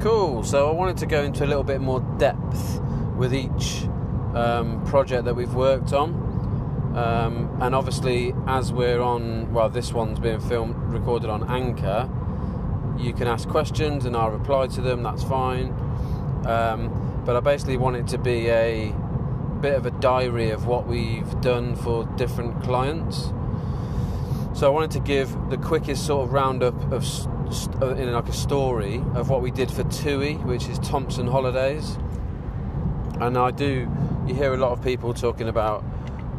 Cool. So I wanted to go into a little bit more depth with each um, project that we've worked on. Um, and obviously, as we're on, well, this one's being filmed, recorded on Anchor, you can ask questions and I'll reply to them, that's fine. Um, but I basically want it to be a bit of a diary of what we've done for different clients. So I wanted to give the quickest sort of roundup of st- uh, in like a story of what we did for TUI, which is Thomson Holidays. And I do, you hear a lot of people talking about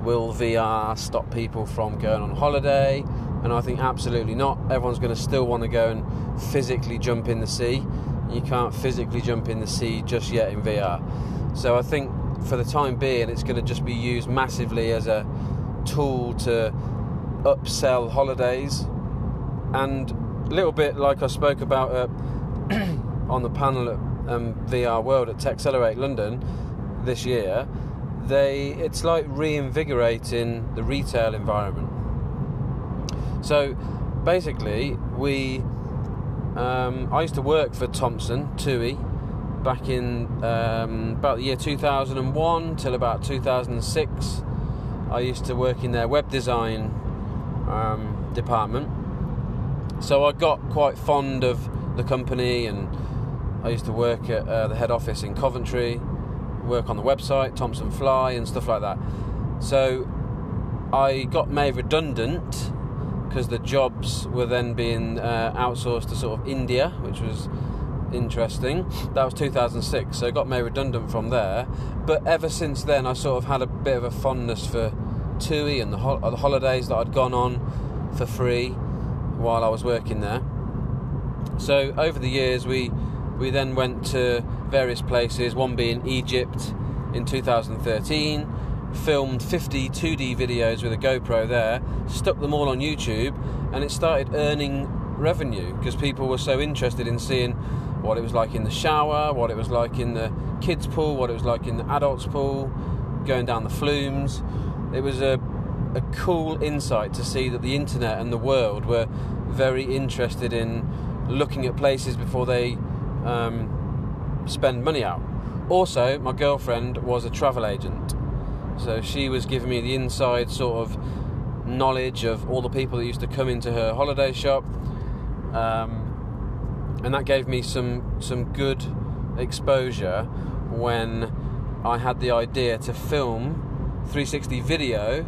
will VR stop people from going on holiday? And I think absolutely not. Everyone's going to still want to go and physically jump in the sea. You can't physically jump in the sea just yet in VR. So I think for the time being, it's going to just be used massively as a tool to upsell holidays and a little bit like I spoke about uh, on the panel at um, VR World at TechXLR8 London this year. They it's like reinvigorating the retail environment. So basically, we um, I used to work for Thomson TUI back in um, about the year 2001 till about 2006. I used to work in their web design um, department. So I got quite fond of the company, and I used to work at uh, the head office in Coventry, work on the website, Thomson Fly, and stuff like that. So I got made redundant because the jobs were then being uh, outsourced to sort of India, which was interesting. That was 2006, so I got made redundant from there. But ever since then, I sort of had a bit of a fondness for TUI and the, ho- uh, the holidays that I'd gone on for free while I was working there. So over the years, we we then went to various places. One being Egypt in 2013 filmed 50 2D videos with a GoPro there, stuck them all on YouTube, and it started earning revenue because people were so interested in seeing what it was like in the shower, what it was like in the kids' pool, what it was like in the adults' pool, going down the flumes. It was a, a cool insight to see that the internet and the world were very interested in looking at places before they um, spend money out. Also, my girlfriend was a travel agent. So she was giving me the inside sort of knowledge of all the people that used to come into her holiday shop, um, and that gave me some some good exposure when I had the idea to film 360 video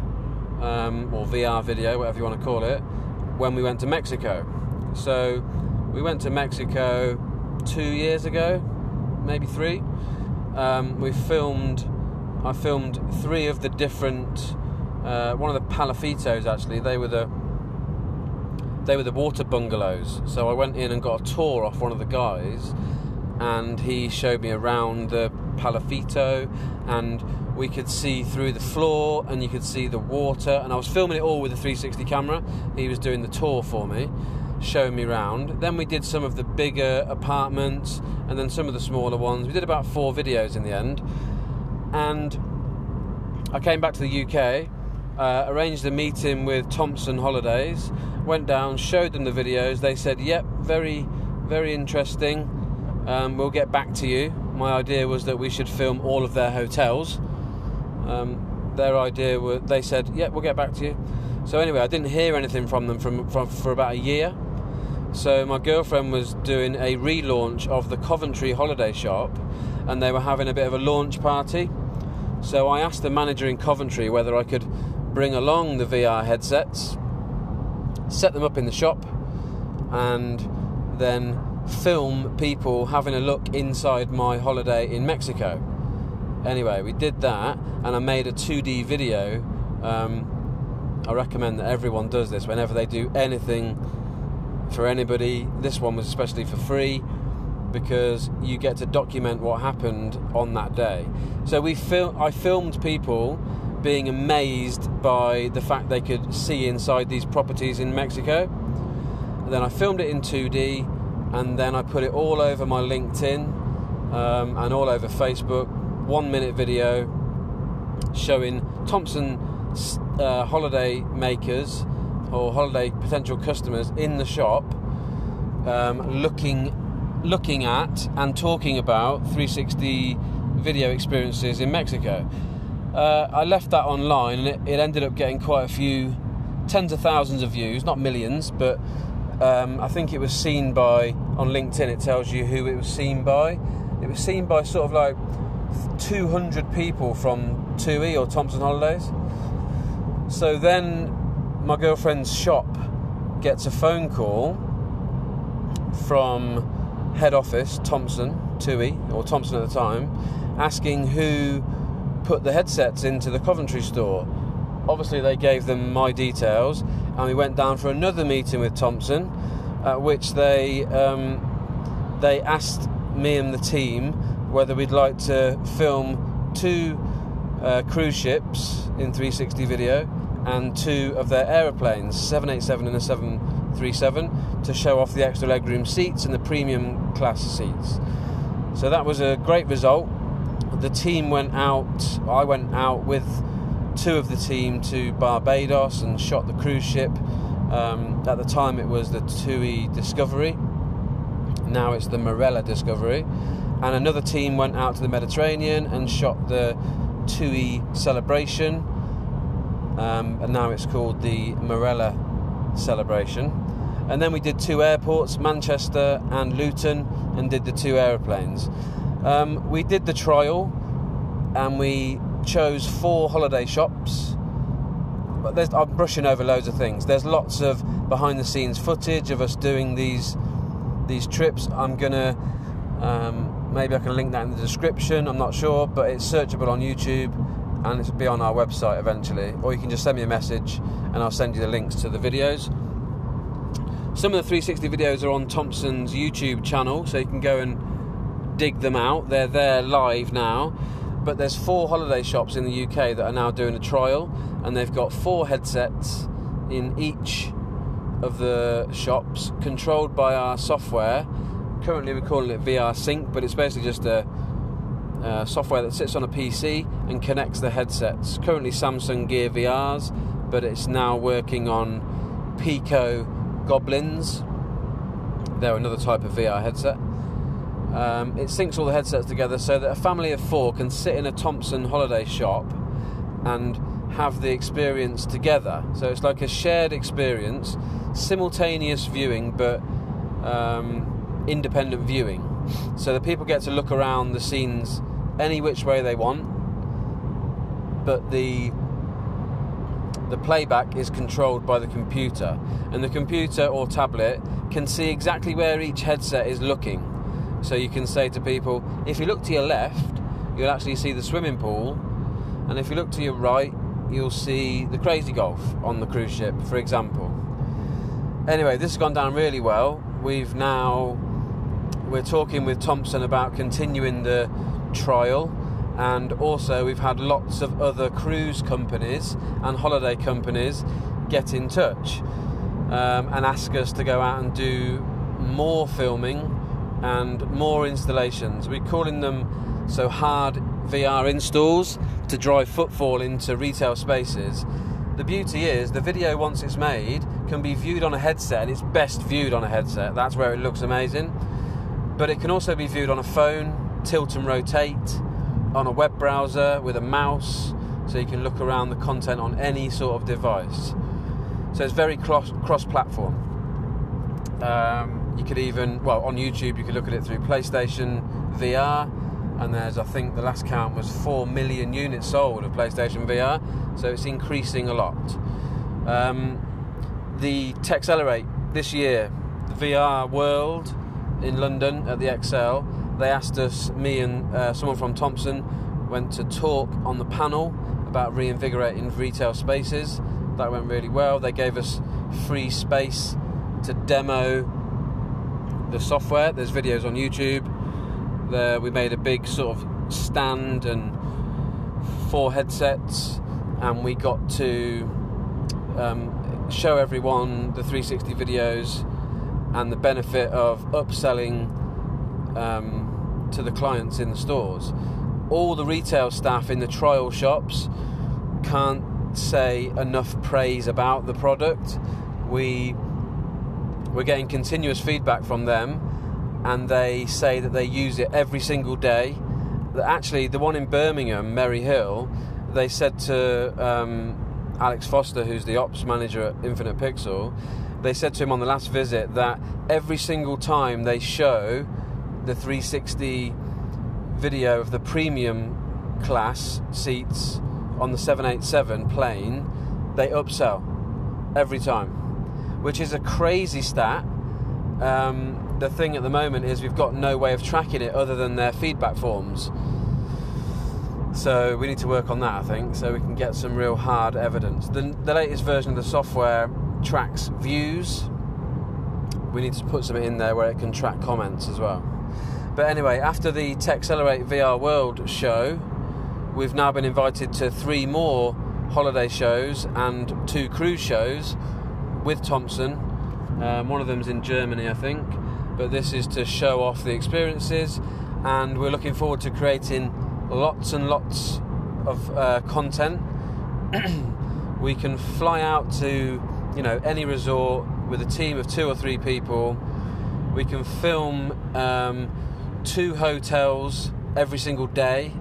um, or VR video, whatever you want to call it, when we went to Mexico. So we went to Mexico two years ago, maybe three. Um, we filmed I filmed three of the different. Uh, one of the palafitos actually. They were the. They were the water bungalows. So I went in and got a tour off one of the guys, and he showed me around the palafito, and we could see through the floor, and you could see the water. And I was filming it all with a 360 camera. He was doing the tour for me, showing me around. Then we did some of the bigger apartments, and then some of the smaller ones. We did about four videos in the end and I came back to the UK, uh, arranged a meeting with Thomson Holidays, went down, showed them the videos. They said, "Yep, very, very interesting. Um, we'll get back to you." My idea was that we should film all of their hotels. Um, their idea was they said, "Yeah, we'll get back to you." So anyway, I didn't hear anything from them from, from for about a year. So my girlfriend was doing a relaunch of the Coventry holiday shop, and they were having a bit of a launch party. So I asked the manager in Coventry whether I could bring along the VR headsets, set them up in the shop, and then film people having a look inside my holiday in Mexico. Anyway, we did that, and I made a 2D video. Um, I recommend that everyone does this whenever they do anything for anybody. This one was especially for free because you get to document what happened on that day. So we fil- I filmed people being amazed by the fact they could see inside these properties in Mexico. And then I filmed it in 2D, and then I put it all over my LinkedIn um, and all over Facebook. One minute video showing Thomson uh, holiday makers or holiday potential customers in the shop um, looking looking at and talking about 360 video experiences in Mexico. Uh, I left that online and it, it, ended up getting quite a few tens of thousands of views, not millions, but um, I think it was seen by on LinkedIn. It tells you who it was seen by. It was seen by sort of like 200 people from TUI or Thomson Holidays. So then my girlfriend's shop gets a phone call from head office, Thomson, TUI, or Thomson at the time, asking who put the headsets into the Coventry store. Obviously, they gave them my details, and we went down for another meeting with Thomson, at which they um, they asked me and the team whether we'd like to film two uh, cruise ships in 360 video and two of their aeroplanes, 787 and a 737, to show off the extra legroom seats and the premium class seats. So that was a great result. The team went out, I went out with two of the team to Barbados and shot the cruise ship. Um, at the time, it was the TUI Discovery. Now it's the Marella Discovery. And another team went out to the Mediterranean and shot the TUI Celebration. Um, and now it's called the Marella Celebration. And then we did two airports, Manchester and Luton, and did the two aeroplanes. Um, we did the trial and we chose four holiday shops. But I'm brushing over loads of things. There's lots of behind the scenes footage of us doing these these trips. I'm gonna um, maybe I can link that in the description. I'm not sure, but it's searchable on YouTube and it'll be on our website eventually. Or you can just send me a message and I'll send you the links to the videos. Some of the 360 videos are on Thomson's YouTube channel, so you can go and dig them out. They're there live now. But there's four holiday shops in the UK that are now doing a trial, and they've got four headsets in each of the shops, controlled by our software. Currently, we're calling it VR Sync, but it's basically just a, a software that sits on a PC and connects the headsets. Currently, Samsung Gear VRs, but it's now working on Pico Goblins. They're another type of VR headset. Um, it syncs all the headsets together so that a family of four can sit in a Thomson holiday shop and have the experience together. So it's like a shared experience, simultaneous viewing, but um, independent viewing. So the people get to look around the scenes any which way they want, but the the playback is controlled by the computer, and the computer or tablet can see exactly where each headset is looking. So you can say to people, if you look to your left, you'll actually see the swimming pool, and if you look to your right, you'll see the crazy golf on the cruise ship, for example. Anyway, this has gone down really well. We've now we're talking with Thomson about continuing the trial, and also we've had lots of other cruise companies and holiday companies get in touch um, and ask us to go out and do more filming and more installations. We're calling them so hard VR installs to drive footfall into retail spaces. The beauty is the video once it's made can be viewed on a headset and it's best viewed on a headset. That's where it looks amazing. But it can also be viewed on a phone, tilt and rotate, on a web browser with a mouse, so you can look around the content on any sort of device. So it's very cross cross platform. Um, you could even, well, on YouTube, you could look at it through PlayStation VR, and there's, I think, the last count was 4 million units sold of PlayStation VR, so it's increasing a lot. Um, the TechXLR8 this year, the VR World in London at the ExCeL, they asked us, me and uh, someone from Thomson, went to talk on the panel about reinvigorating retail spaces. That went really well. They gave us free space to demo the software. There's videos on YouTube. There, we made a big sort of stand and four headsets, and we got to um, show everyone the 360 videos and the benefit of upselling um, to the clients in the stores. All the retail staff in the trial shops can't say enough praise about the product. We we're getting continuous feedback from them and they say that they use it every single day. Actually, the one in Birmingham, Merry Hill, they said to um, Alex Foster, who's the ops manager at Infinite Pixel, they said to him on the last visit that every single time they show the 360 video of the premium class seats on the 787 plane, they upsell every time, which is a crazy stat. Um, the thing at the moment is we've got no way of tracking it other than their feedback forms. So we need to work on that, I think, so we can get some real hard evidence. The, the latest version of the software tracks views. We need to put something in there where it can track comments as well. But anyway, after the TechXLR8 VR World show, we've now been invited to three more holiday shows and two cruise shows with Thomson. Um, one of them's in Germany, I think, but this is to show off the experiences, and we're looking forward to creating lots and lots of uh, content. we can fly out to you know any resort with a team of two or three people. We can film um, two hotels every single day,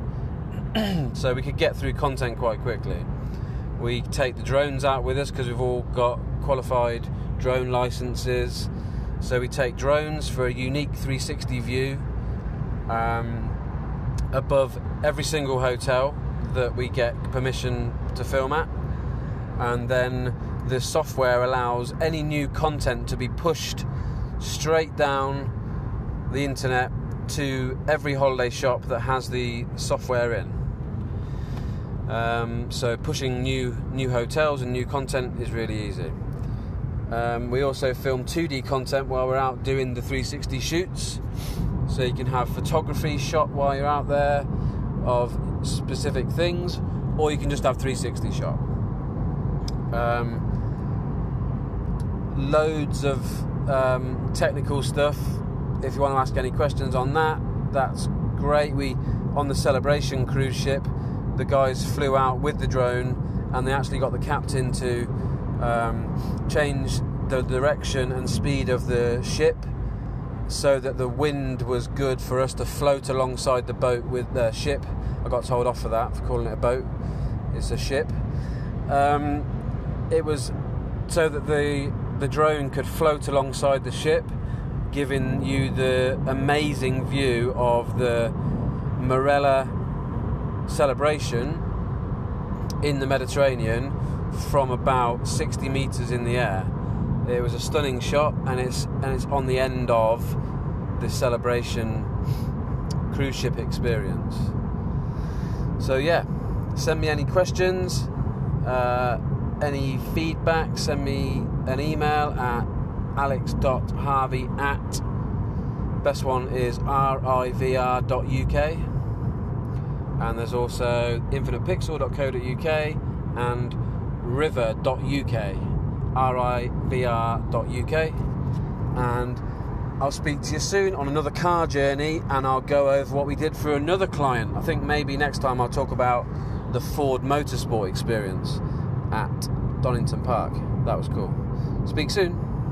so we could get through content quite quickly. We take the drones out with us because we've all got qualified drone licenses. So we take drones for a unique 360 view um, above every single hotel that we get permission to film at, and then the software allows any new content to be pushed straight down the internet to every holiday shop that has the software in. Um, so pushing new new hotels and new content is really easy. Um, we also film 2D content while we're out doing the 360 shoots, so you can have photography shot while you're out there of specific things, or you can just have 360 shot. Um, loads of um, technical stuff. If you want to ask any questions on that, that's great. We on the celebration cruise ship, the guys flew out with the drone, and they actually got the captain to um, change the direction and speed of the ship so that the wind was good for us to float alongside the boat with the ship. I got told off for that for calling it a boat. It's a ship. Um, it was so that the the drone could float alongside the ship, giving you the amazing view of the Marella celebration in the Mediterranean from about 60 meters in the air. It was a stunning shot, and it's and it's on the end of the celebration cruise ship experience. So yeah, send me any questions. Uh, any feedback, send me an email at alex.harvey at best one is rivr.uk and there's also infinitepixel.co.uk and river.uk rivr.uk and I'll speak to you soon on another car journey and I'll go over what we did for another client. I think maybe next time I'll talk about the Ford Motorsport experience at Donington Park. That was cool. Speak soon.